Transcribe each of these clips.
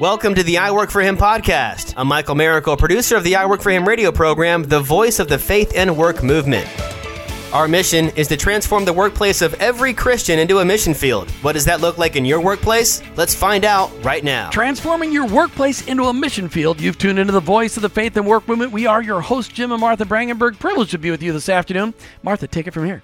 Welcome to the I Work for Him podcast. I'm Michael Miracle, producer of the I Work for Him radio program, the voice of the faith and work movement. Our mission is to transform the workplace of every Christian into a mission field. What does that look like in your workplace? Let's find out right now. Transforming your workplace into a mission field. You've tuned into the voice of the faith and work movement. We are your hosts, Jim and Martha Brangenberg. Privileged to be with you this afternoon. Martha, take it from here.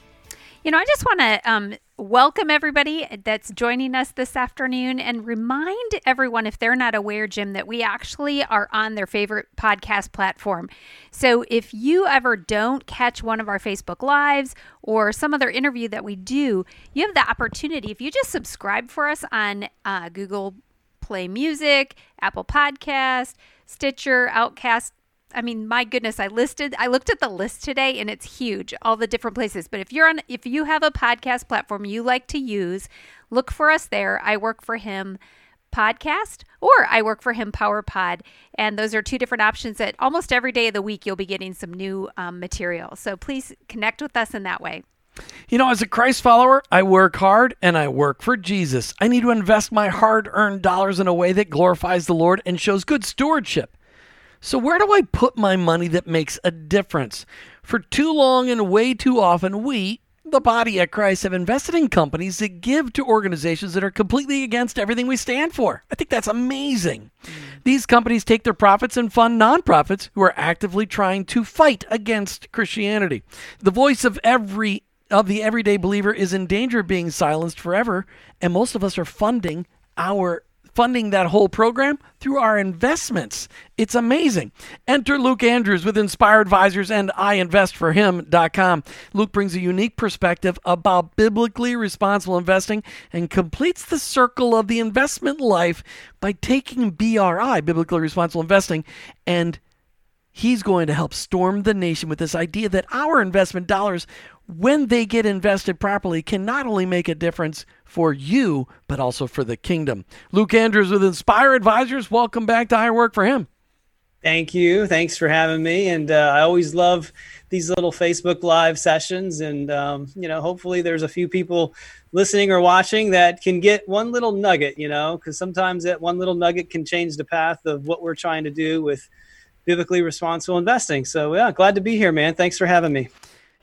You know, I just want to um, welcome everybody that's joining us this afternoon and remind everyone, if they're not aware, Jim, that we actually are on their favorite podcast platform. So if you ever don't catch one of our Facebook Lives or some other interview that we do, you have the opportunity, if you just subscribe for us on uh, Google Play Music, Apple Podcast, Stitcher, Outcast, I mean, my goodness, I listed, I looked at the list today and it's huge, all the different places. But if you're on, if you have a podcast platform you like to use, look for us there. I work for him podcast or I work for him Power Pod. And those are two different options that almost every day of the week you'll be getting some new um, material. So please connect with us in that way. You know, as a Christ follower, I work hard and I work for Jesus. I need to invest my hard earned dollars in a way that glorifies the Lord and shows good stewardship. So, where do I put my money that makes a difference? For too long and way too often, we, the body at Christ, have invested in companies that give to organizations that are completely against everything we stand for. I think that's amazing. Mm. These companies take their profits and fund nonprofits who are actively trying to fight against Christianity. The voice of every of the everyday believer is in danger of being silenced forever, and most of us are funding our funding that whole program through our investments. It's amazing. Enter Luke Andrews with Inspire Advisors and IinvestForHim.com. Luke brings a unique perspective about biblically responsible investing and completes the circle of the investment life by taking BRI, Biblically Responsible Investing, and he's going to help storm the nation with this idea that our investment dollars when they get invested properly, can not only make a difference for you, but also for the kingdom. Luke Andrews with Inspire Advisors, welcome back to I Work for Him. Thank you. Thanks for having me. And uh, I always love these little Facebook Live sessions. And, um, you know, hopefully there's a few people listening or watching that can get one little nugget, you know, because sometimes that one little nugget can change the path of what we're trying to do with biblically responsible investing. So, yeah, glad to be here, man. Thanks for having me.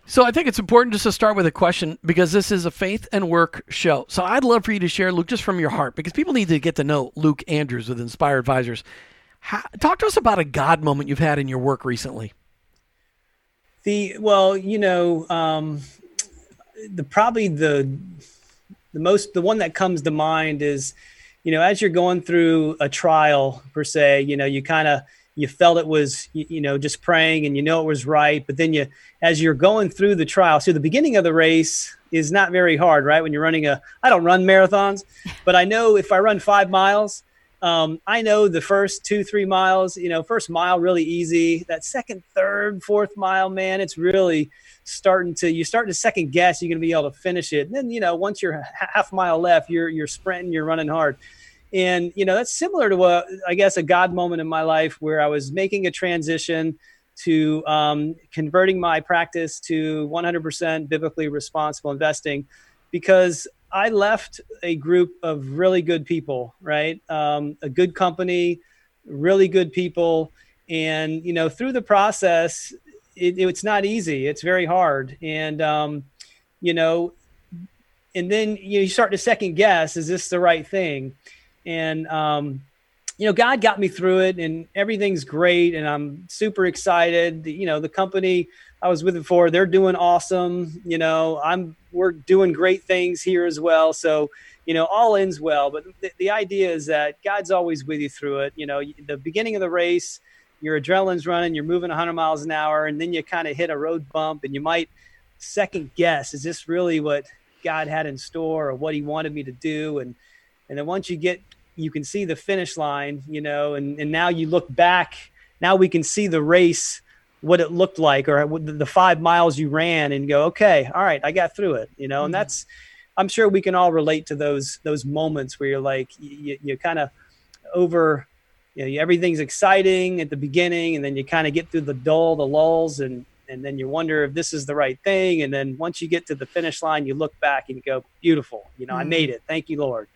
So I think it's important just to start with a question because this is a faith and work show. So I'd love for you to share, Luke, just from your heart, because people need to get to know Luke Andrews with Inspire Advisors. How, talk to us about a God moment you've had in your work recently. The well, you know, um, the probably the the most the one that comes to mind is, you know, as you're going through a trial per se, you know, you kind of you felt it was you know just praying and you know it was right but then you as you're going through the trial so the beginning of the race is not very hard right? When you're running a i don't run marathons but i know if i run five miles um, i know the first two three miles you know first mile really easy. That second third fourth mile man it's really starting to you start to second guess you're going to be able to finish it. And then you know once you're half mile left you're you're sprinting you're running hard and, you know, that's similar to what I guess a God moment in my life where I was making a transition to um, converting my practice to 100% biblically responsible investing because I left a group of really good people, right? Um, a good company, really good people. And, you know, through the process, it, it's not easy. It's very hard. And, um, you know, and then you start to second guess, is this the right thing? And um, you know god got me through it and everything's great and i'm super excited. You know the company i was with before they're doing awesome. You know i'm we're doing great things here as well. So you know all ends well. But the, the idea is that god's always with you through it. You know the beginning of the race your adrenaline's running you're moving 100 miles an hour and then you kind of hit a road bump and you might second guess is this really what god had in store or what he wanted me to do? And and then once you get you can see the finish line, you know, and, and now you look back, now we can see the race, what it looked like, or the five miles you ran and go, okay, all right, I got through it, you know, mm-hmm. and that's, I'm sure we can all relate to those, those moments where you're like, you, you kind of over, you know, everything's exciting at the beginning and then you kind of get through the dull, the lulls and, and then you wonder if this is the right thing. And then once you get to the finish line, you look back and you go, beautiful, you know, mm-hmm. I made it. Thank you, Lord.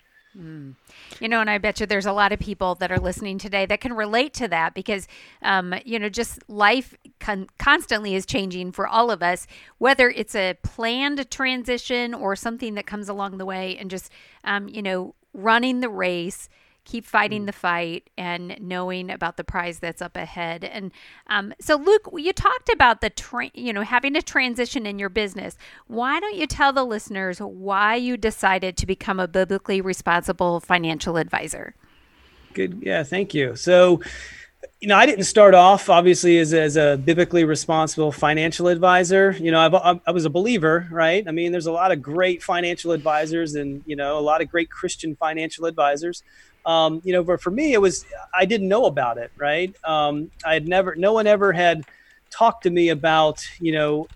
You know, and I bet you there's a lot of people that are listening today that can relate to that because, um, you know, just life con- constantly is changing for all of us, whether it's a planned transition or something that comes along the way, and just, um, you know, running the race keep fighting the fight and knowing about the prize that's up ahead. And um, so, Luke, you talked about the tra- you know having a transition in your business. Why don't you tell the listeners why you decided to become a biblically responsible financial advisor? Good. Yeah. Thank you. So. You know, I didn't start off obviously as, as a biblically responsible financial advisor. You know, I've, I was a believer, right? I mean, there's a lot of great financial advisors and, you know, a lot of great Christian financial advisors um, you know, but for me, it was I didn't know about it, right? Um, I had never, no one ever had talked to me about, you know,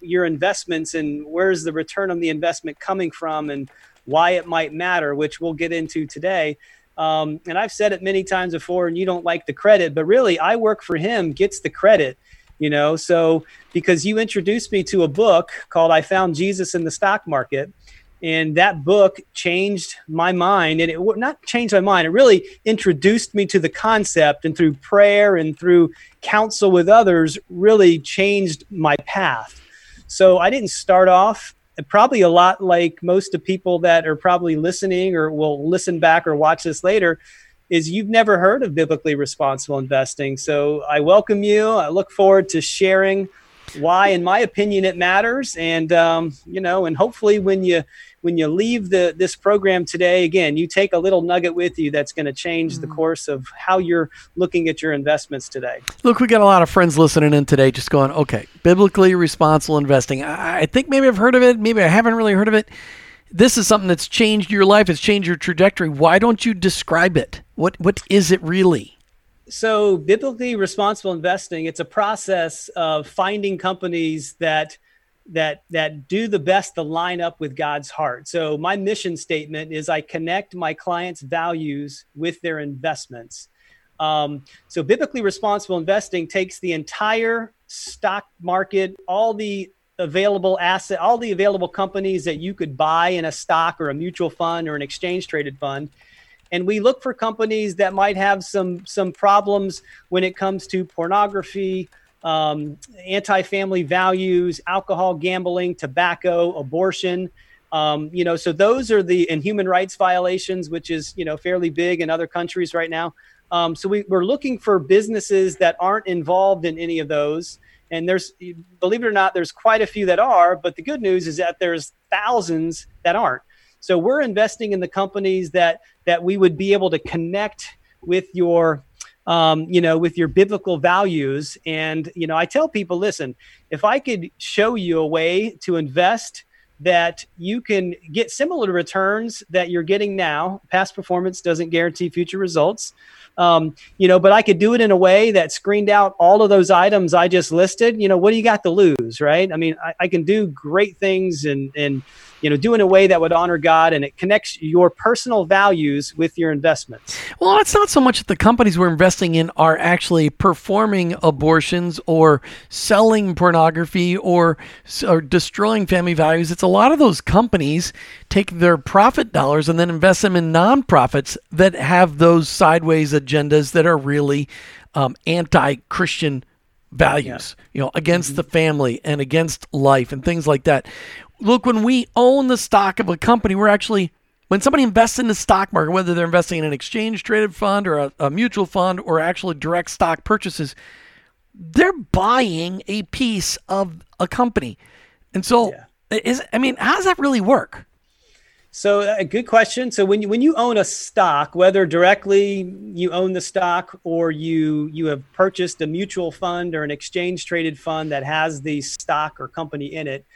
your investments and where's the return on the investment coming from and why it might matter, which we'll get into today. Um, and I've said it many times before, and you don't like the credit, but really, I work for him, gets the credit, you know. So because you introduced me to a book called "I Found Jesus in the Stock Market," and that book changed my mind and it would not changed my mind it really introduced me to the concept and through prayer and through counsel with others really changed my path. So i didn't start off probably a lot like most of people that are probably listening or will listen back or watch this later is you've never heard of biblically responsible investing. So i welcome you. I look forward to sharing why in my opinion it matters. And um, you know and hopefully when you when you leave the this program today, again, you take a little nugget with you that's going to change mm the course of how you're looking at your investments today. Look, we got a lot of friends listening in today, just going, okay, biblically responsible investing. I, I think maybe I've heard of it, maybe I haven't really heard of it. This is something that's changed your life. It's changed your trajectory. Why don't you describe it? What what is it really? So, biblically responsible investing, it's a process of finding companies that that that do the best to line up with God's heart. So my mission statement is I connect my clients' values with their investments. Um, so biblically responsible investing takes the entire stock market, all the available asset, all the available companies that you could buy in a stock or a mutual fund or an exchange traded fund. And we look for companies that might have some some problems when it comes to pornography, um, anti-family values, alcohol, gambling, tobacco, abortion. Um, you know, so those are the and human rights violations, which is you know fairly big in other countries right now. Um, so we, we're looking for businesses that aren't involved in any of those. And there's, believe it or not, there's quite a few that are. But the good news is that there's thousands that aren't. So we're investing in the companies that that we would be able to connect with your um, you know, with your biblical values. And, you know, I tell people, listen, if I could show you a way to invest that you can get similar returns that you're getting now, past performance doesn't guarantee future results. Um, you know, but I could do it in a way that screened out all of those items I just listed. You know, what do you got to lose, right? I mean, I, I can do great things and and you know, do in a way that would honor God and it connects your personal values with your investments. Well, it's not so much that the companies we're investing in are actually performing abortions or selling pornography or, or destroying family values. It's a lot of those companies take their profit dollars and then invest them in nonprofits that have those sideways agendas that are really um, anti-Christian values, yeah. you know, against mm-hmm. the family and against life and things like that look, when we own the stock of a company, we're actually when somebody invests in the stock market, whether they're investing in an exchange traded fund or a, a, mutual fund or actually direct stock purchases, they're buying a piece of a company. And so, yeah. is I mean, how does that really work? So, a uh, good question. So, when you, when you own a stock, whether directly you own the stock or you you have purchased a mutual fund or an exchange traded fund that has the stock or company in it,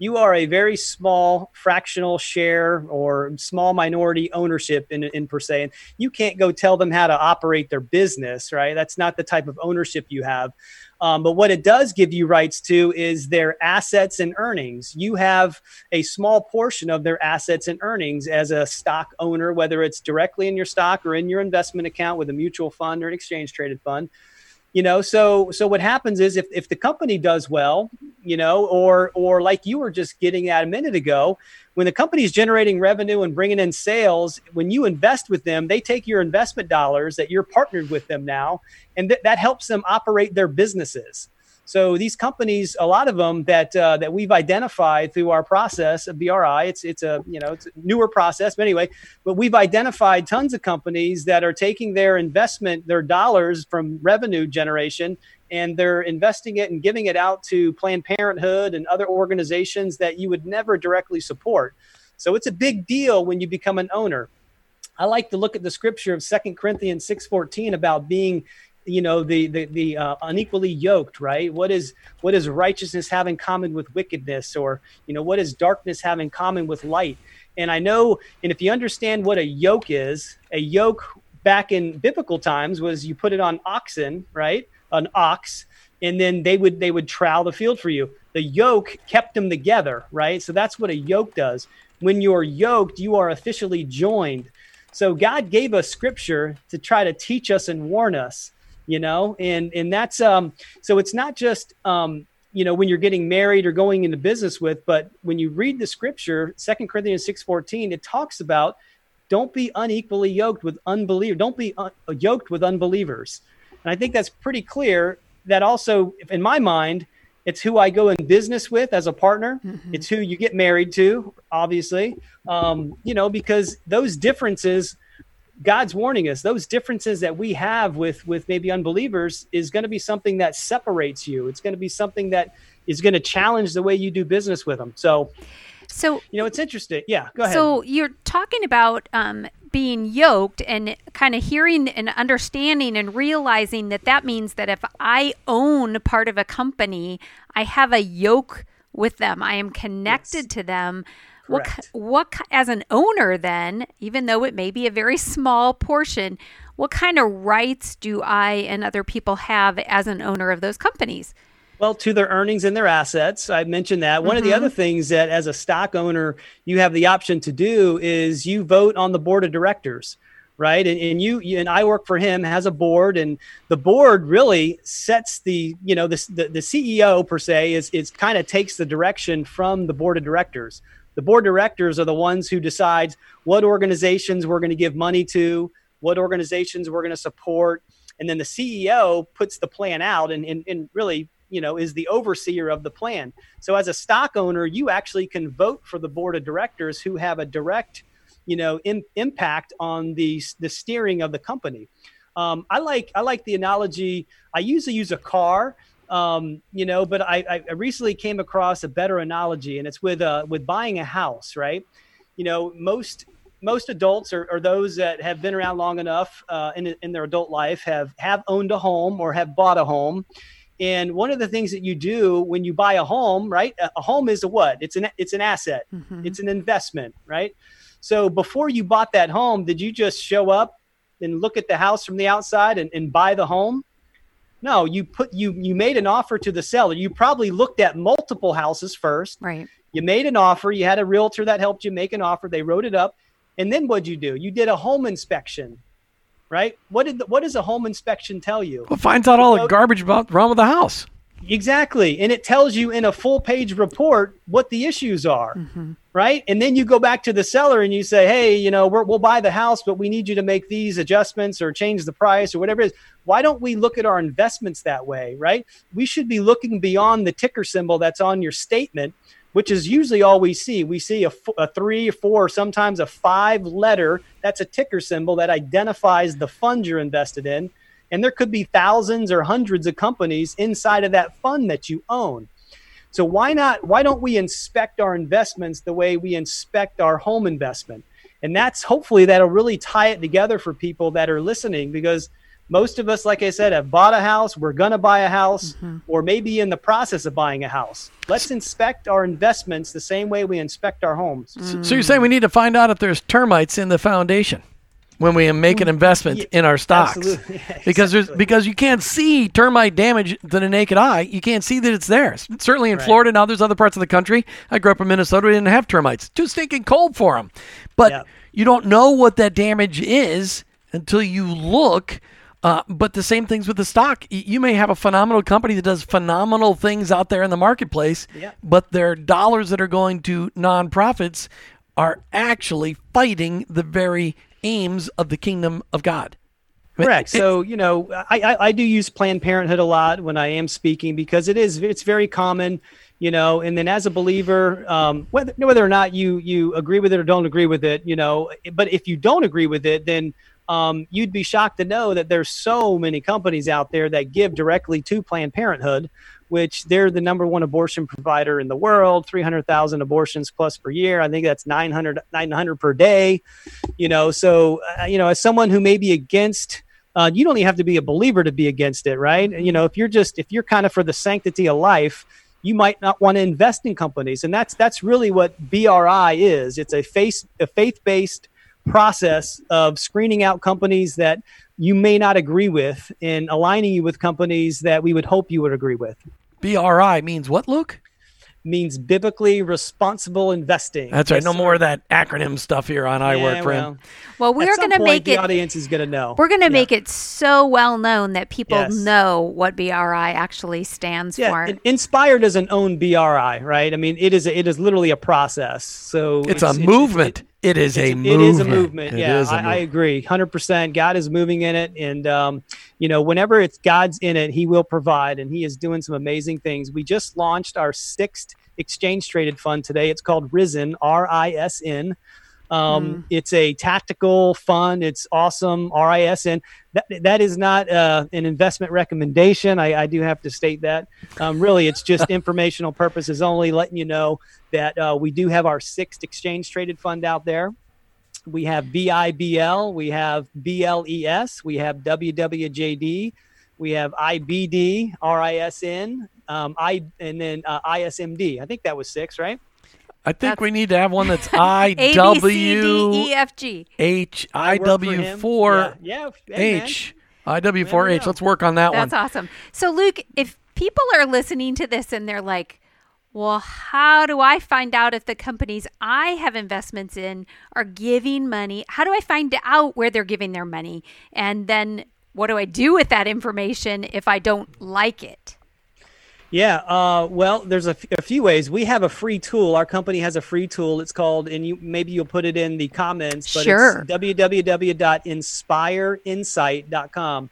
you are a very small fractional share or small minority ownership in, in per se and you can't go tell them how to operate their business right? That's not the type of ownership you have. Um, but what it does give you rights to is their assets and earnings. You have a small portion of their assets and earnings as a stock owner whether it's directly in your stock or in your investment account with a mutual fund or an exchange traded fund you know so so what happens is if, if the company does well you know or or like you were just getting at a minute ago when the company is generating revenue and bringing in sales when you invest with them they take your investment dollars that you're partnered with them now and th- that helps them operate their businesses so these companies, a lot of them that uh, that we've identified through our process of BRI, it's it's a you know it's a newer process, but anyway, but we've identified tons of companies that are taking their investment, their dollars from revenue generation, and they're investing it and giving it out to Planned Parenthood and other organizations that you would never directly support. So it's a big deal when you become an owner. I like to look at the scripture of Second Corinthians 6:14 about being you know the the, the uh, unequally yoked right? What is what does righteousness have in common with wickedness? Or you know what does darkness have in common with light? And i know and if you understand what a yoke is a yoke back in biblical times was you put it on oxen right? An ox and then they would they would trowel the field for you. The yoke kept them together right? So that's what a yoke does. When you're yoked you are officially joined. So god gave us scripture to try to teach us and warn us you know? And and that's um so it's not just um you know when you're getting married or going into business with but when you read the scripture second corinthians 6.14 it talks about don't be unequally yoked with unbelievers don't be un- yoked with unbelievers. And i think that's pretty clear that also in my mind it's who i go in business with as a partner. Mm-hmm. it's who you get married to obviously. Um, you know because those differences God's warning us those differences that we have with with maybe unbelievers is going to be something that separates you. It's going to be something that is going to challenge the way you do business with them. So, so you know, it's interesting. Yeah, go ahead. So you're talking about um, being yoked and kind of hearing and understanding and realizing that that means that if I own part of a company, I have a yoke with them. I am connected yes. to them. What, what, as an owner, then, even though it may be a very small portion, what kind of rights do I and other people have as an owner of those companies? Well, to their earnings and their assets. I mentioned that. One mm-hmm. of the mm-hmm. other things that, as a stock owner, you have the option to do is you vote on the board of directors right? And, and you, you, and I work for him has a board, and the board really sets the you know the the, the CEO per se is is kind of takes the direction from the board of directors. The board directors are the ones who decides what organizations we're going to give money to, what organizations we're going to support, and then the CEO puts the plan out and, and, and really you know is the overseer of the plan. So as a stock owner you actually can vote for the board of directors who have a direct you know in, impact on the the steering of the company. Um, i like i like the analogy i usually use a car um, you know, but I, I recently came across a better analogy, and it's with uh, with buying a house, right? You know, most most adults or, or those that have been around long enough uh, in, in their adult life have have owned a home or have bought a home. And one of the things that you do when you buy a home, right? A home is a what? It's an it's an asset. Mm-hmm. It's an investment, right? So before you bought that home, did you just show up and look at the house from the outside and, and buy the home? No, you put you you made an offer to the seller. You probably looked at multiple houses first. Right. You made an offer. You had a realtor that helped you make an offer. They wrote it up, and then what'd you do? You did a home inspection. Right. What did the, what does a home inspection tell you? Well, finds out all the garbage about wrong with the house. Exactly. And it tells you in a full page report what the issues are. Mm-hmm. Right. And then you go back to the seller and you say, hey, you know, we will buy the house, but we need you to make these adjustments or change the price or whatever it is. Why don't we look at our investments that way? Right. We should be looking beyond the ticker symbol that's on your statement, which is usually all we see. We see a, a three, a four, sometimes a five letter. That's a ticker symbol that identifies the fund you're invested in and there could be thousands or hundreds of companies inside of that fund that you own. So why not why don't we inspect our investments the way we inspect our home investment? And that's hopefully that'll really tie it together for people that are listening because most of us, like I said, have bought a house, we're going to buy a house, mm-hmm. or maybe in the process of buying a house. Let's inspect our investments the same way we inspect our homes. Mm. So you're saying we need to find out if there's termites in the foundation? When we make an investment yeah, in our stocks. Absolutely. Yeah, exactly. Because there's because you can't see termite damage to the naked eye. You can't see that it's there. Certainly in right. Florida and others other parts of the country. I grew up in Minnesota. We didn't have termites. Too stinking cold for them. But you don't know what that damage is until you look Uh, but the same things with the stock. You may have a phenomenal company that does phenomenal things out there in the marketplace, Yeah. but their dollars that are going to nonprofits are actually fighting the very aims of the kingdom of God. Correct. So you know, I, I I do use Planned Parenthood a lot when I am speaking because it is it's very common, you know. And then as a believer, um, whether whether or not you you agree with it or don't agree with it, you know, but if you don't agree with it, then um, you'd be shocked to know that there's so many companies out there that give directly to Planned Parenthood, which they're the number one abortion provider in the world, 300,000 abortions plus per year. I think that's 900, 900 per day, you know. So, uh, you know, as someone who may be against, uh, you don't even have to be a believer to be against it, right? You know, if you're just, if you're kind of for the sanctity of life, you might not want to invest in companies. And that's, that's really what BRI is. It's a face, a faith-based process of screening out companies that you may not agree with and aligning you with companies that we would hope you would agree with. BRI means what, Luke? Means biblically responsible investing. That's right. Yes, no sir. more of that acronym stuff here on I Yeah, Work for well, Well, we're at some going to point, make the it. audience is going to know. We're going to Yeah. make it so well known that people Yes. know what BRI actually stands Yeah, for. and Inspire doesn't own BRI, right? I mean, it is it is literally a process. So It's, a movement. it is a It movement. is a movement. It yeah, is a I, I movement. agree, hundred percent. God is moving in it, and um, you know, whenever it's God's in it, He will provide, and He is doing some amazing things. We just launched our sixth exchange traded fund today. It's called Risen, R I S N. Um, It's a tactical fund. It's awesome. R I S N. That that is not uh, an investment recommendation. I, I do have to state that. Um, really, it's just informational purposes only, letting you know that uh, we do have our sixth exchange traded fund out there. We have BIBL, we have BLES, we have WWJD, we have IBD, RISN, um, I, and then uh, ISMD. I think that was six, right? I think That's- we need to have one that's I A, B, C, D, W E, F, G. H I I work for W four yeah, yeah. Hey, man. H I W four H. Let's work on that That's one. That's awesome. So, Luke, if people are listening to this and they're like, well, how do I find out if the companies I have investments in are giving money? How do I find out where they're giving their money? And then what do I do with that information if I don't like it? Yeah, uh, well, there's a, f- a few ways. We have a free tool. Our company has a free tool. It's called, and you maybe you'll put it in the comments, but Sure. it's www.inspireinsight.com.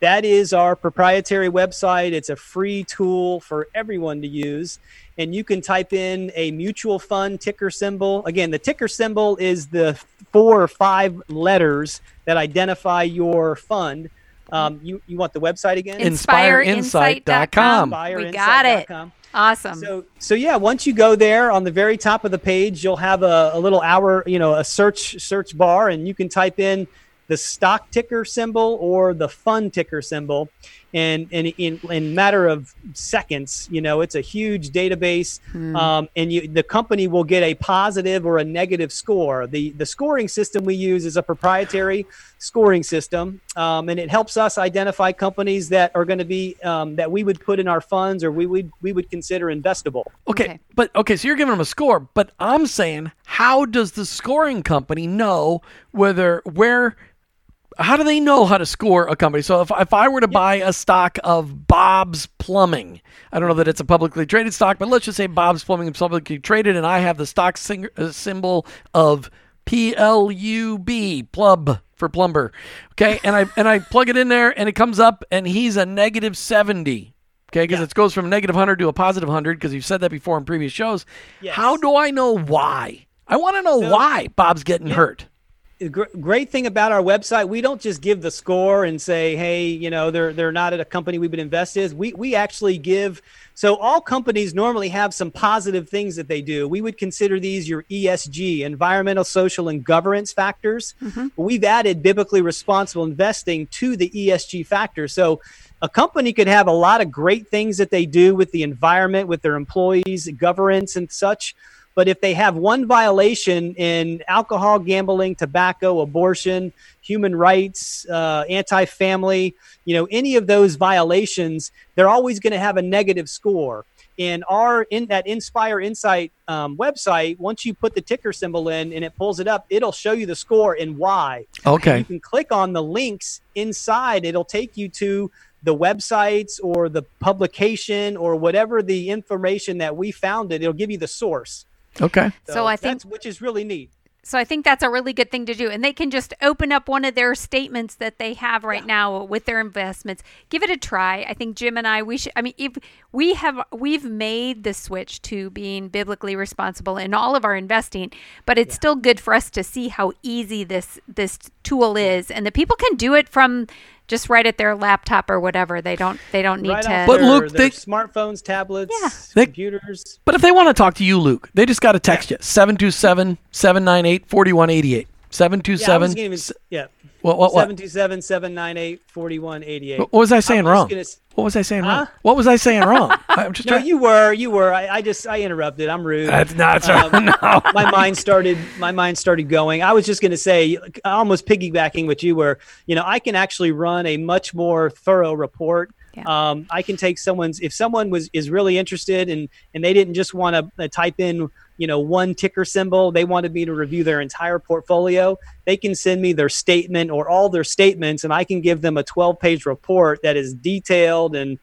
That is our proprietary website. It's a free tool for everyone to use. And you can type in a mutual fund ticker symbol. Again, the ticker symbol is the four or five letters that identify your fund. Um, you, you want the website again? InspireInsight.com. We got it. Awesome. So, so yeah, once you go there on the very top of the page, you'll have a, a little hour, you know, a search search bar, and you can type in the stock ticker symbol or the fund ticker symbol, and and in in matter of seconds, you know, it's a huge database, um, and you the company will get a positive or a negative score. the The scoring system we use is a proprietary scoring system, um, and it helps us identify companies that are going to be um, that we would put in our funds or we would we would consider investable. Okay, Okay. but okay, so you're giving them a score, but I'm saying, how does the scoring company know whether where? How do they know how to score a company? So if, if I were to buy a stock of Bob's Plumbing, I don't know that it's a publicly traded stock, but let's just say Bob's Plumbing is publicly traded, and I have the stock sing- uh, symbol of P L U B, plub for plumber. Okay, and I and I plug it in there, and it comes up, and he's a negative seventy. Okay, because it goes from negative 100 to a positive 100 because you've said that before in previous shows. Yes. How do I know why? I want to know why Bob's getting hurt. Great thing about our website, we don't just give the score and say, "Hey, you know, they're they're not at a company we would invest in." We we actually give. So all companies normally have some positive things that they do. We would consider these your ESG, environmental, social, and governance factors. Mm-hmm. We've added biblically responsible investing to the ESG factors. So a company could have a lot of great things that they do with the environment, with their employees, governance, and such. But if they have one violation in alcohol, gambling, tobacco, abortion, human rights, uh, anti-family, you know, any of those violations, they're always going to have a negative score. in our in that Inspire Insight um, website, once you put the ticker symbol in and it pulls it up, it'll show you the score and why. Okay. You can click on the links inside. It'll take you to the websites or the publication or whatever the information that we found it. It'll give you the source. Okay. So I think- which is really neat. So I think that's a really good thing to do. And they can just open up one of their statements that they have right now with their investments. Give it a try. I think Jim and I we should I mean if we have we've made the switch to being biblically responsible in all of our investing, but it's still good for us to see how easy this this tool is and that people can do it from just right at their laptop or whatever. They don't they don't need Right to But their, look, their they- smartphones, tablets, Yeah. They- computers. But if they want to talk to you, Luke, they just got to text you 727 798 4188. Yeah, I 727. was gonna even, yeah. What, what, what? 727 798 4188. What was I saying was wrong? gonna What was I saying Huh? wrong? What was I saying wrong? I'm just No, trying. you were, you were. I, I just, I interrupted. I'm rude. That's not Um, no. my mind started, my mind started going. I was just going to say, almost piggybacking what you were. You know, I can actually run a much more thorough report. Yeah. Um, I can take someone's if someone was is really interested and and they didn't just want to uh, type in you know one ticker symbol they wanted me to review their entire portfolio they can send me their statement or all their statements and i can give them a 12 page report that is detailed and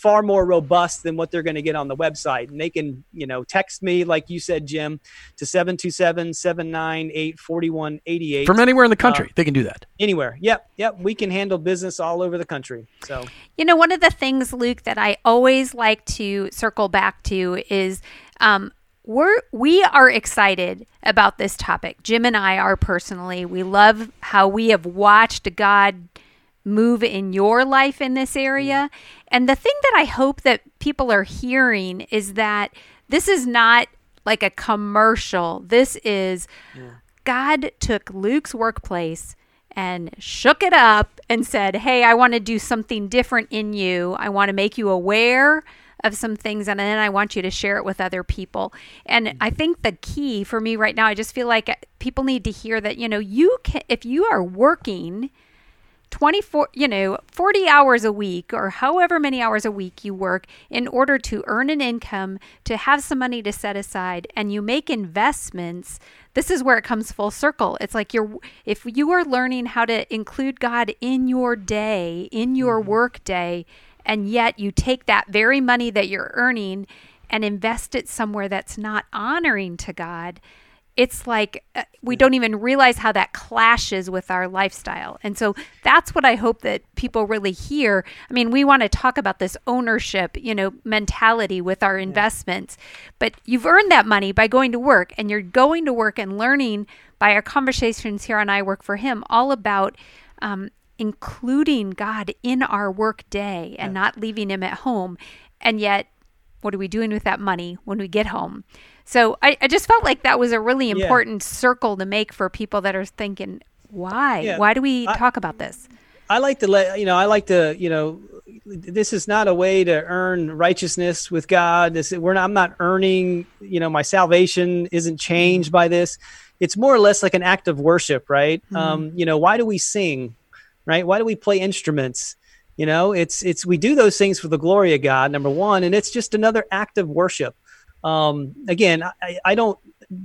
far more robust than what they're going to get on the website and they can you know text me like you said jim to 727-798-4188 From anywhere in the country, they can do that. anywhere yep yep we can handle business all over the country so You know, one of the things, Luke, that I always like to circle back to is um, we're we are excited about this topic. Jim and I are personally. We love how we have watched God move in your life in this area. And the thing that I hope that people are hearing is that this is not like a commercial. This is God took Luke's workplace and shook it up and said, Hey, I want to do something different in you. I want to make you aware of some things and then I want you to share it with other people. And mm. I think the key for me right now, I just feel like people need to hear that, you know, you can, if you are working 24 you know 40 hours a week or however many hours a week you work in order to earn an income to have some money to set aside and you make investments this is where it comes full circle. It's like you're if you are learning how to include god in your day in your mm-hmm. work day and yet you take that very money that you're earning and invest it somewhere that's not honoring to god it's like uh, we don't even realize how that clashes with our lifestyle. And so that's what I hope that people really hear. I mean, we want to talk about this ownership, you know, mentality with our investments, but you've earned that money by going to work and you're going to work and learning by our conversations here on I Work for Him all about um, including God in our work day and not leaving Him at home. And yet, what are we doing with that money when we get home? So I, I just felt like that was a really important circle to make for people that are thinking, why? Yeah. Why do we I- talk about this? I like to let you know. I like to you know. This is not a way to earn righteousness with God. This we're not. I'm not earning. You know, my salvation isn't changed by this. It's more or less like an act of worship, right? Um, you know, why do we sing, right? Why do we play instruments? You know, it's it's we do those things for the glory of God, number one, and it's just another act of worship. Um, again, I, I don't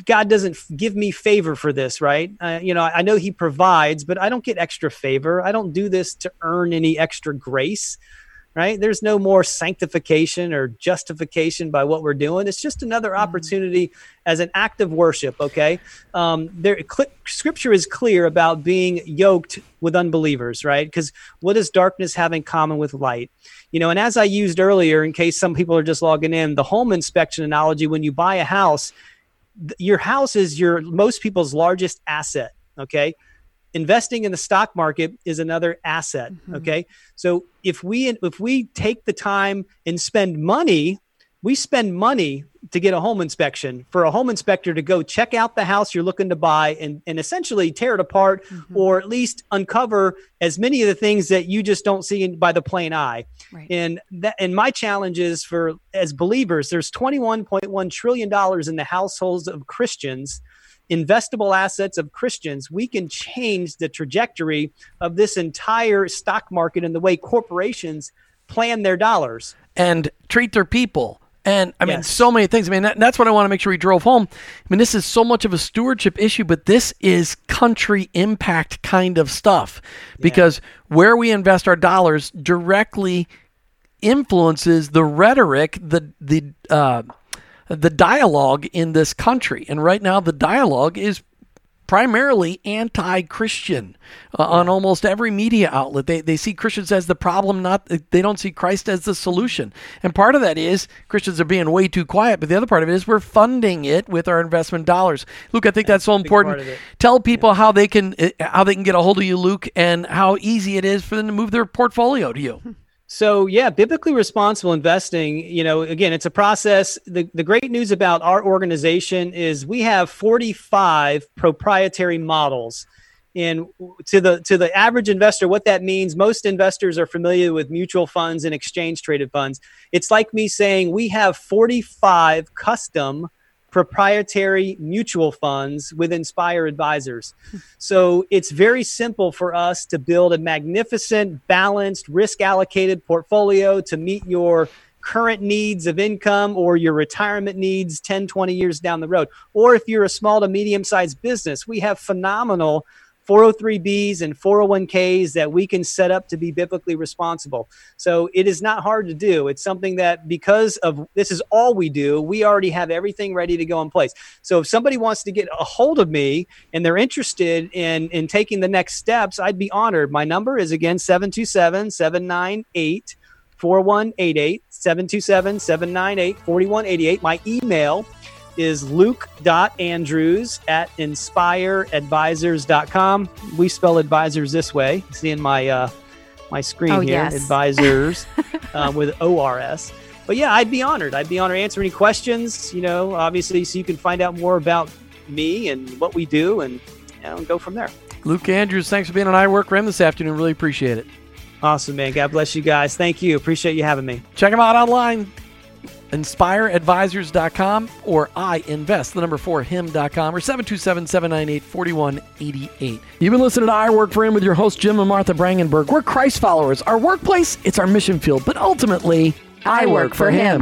God doesn't give me favor for this, right? Uh, you know, I know He provides, but I don't get extra favor. I don't do this to earn any extra grace, right? There's no more sanctification or justification by what we're doing. It's just another opportunity as an act of worship. Okay, um, there cl- Scripture is clear about being yoked with unbelievers, right? Because what does darkness have in common with light? You know, and as I used earlier, in case some people are just logging in, the home inspection analogy: when you buy a house th- your house is your most people's largest asset okay investing in the stock market is another asset mm-hmm. okay? So if we if we take the time and spend money we spend money to get a home inspection. For a home inspector to go check out the house you're looking to buy and, and essentially tear it apart mm-hmm. or at least uncover as many of the things that you just don't see in, by the plain eye. Right. and that and my challenge is for as believers there's 21.1 trillion dollars in the households of christians investable assets of christians we can change the trajectory of this entire stock market and the way corporations plan their dollars and treat their people And I mean, Yes. so many things. I mean, that, that's what I want to make sure we drove home. I mean, this is so much of a stewardship issue, but this is country impact kind of stuff because where we invest our dollars directly influences the rhetoric, the the uh, the dialogue in this country. And right now, the dialogue is primarily anti-Christian uh, on almost every media outlet. They they see Christians as the problem, not they don't see Christ as the solution. And part of that is Christians are being way too quiet, but the other part of it is we're funding it with our investment dollars. Luke, I think that's so important. part of it. Tell people how they can uh, how they can get a hold of you, Luke, and how easy it is for them to move their portfolio to you. So yeah, biblically responsible investing, you know, again, it's a process. The the great news about our organization is we have 45 proprietary models. And to the to the average investor, what that means, most investors are familiar with mutual funds and exchange traded funds. It's like me saying we have 45 custom proprietary mutual funds with Inspire Advisors. So it's very simple for us to build a magnificent, balanced, risk allocated portfolio to meet your current needs of income or your retirement needs 10, 20 years down the road. Or if you're a small to medium sized business, we have phenomenal 403bs and 401ks that we can set up to be biblically responsible. So it is not hard to do. It's something that because of this is all we do, we already have everything ready to go in place. So if somebody wants to get a hold of me and they're interested in in taking the next steps, I'd be honored. My number is again 727 798 4188 727 798 4188. My email is luke.andrews at inspireadvisors.com. We spell advisors this way. See in my uh, my screen Oh, here, yes. advisors uh, with ORS. But yeah, I'd be honored. I'd be honored to answer any questions, you know, obviously, so you can find out more about me and what we do and you know, go from there. Luke Andrews, thanks for being on I Work for Him this afternoon. Really appreciate it. Awesome, man. God bless you guys. Thank you. Appreciate you having me. Check them out online, inspireadvisors.com or I invest, the number four, him.com or 727 798 4188. You've been listening to I Work for Him with your host, Jim and Martha Brangenberg. We're Christ followers. Our workplace, it's our mission field, but ultimately, I, work for Him.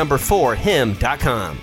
number four him.com.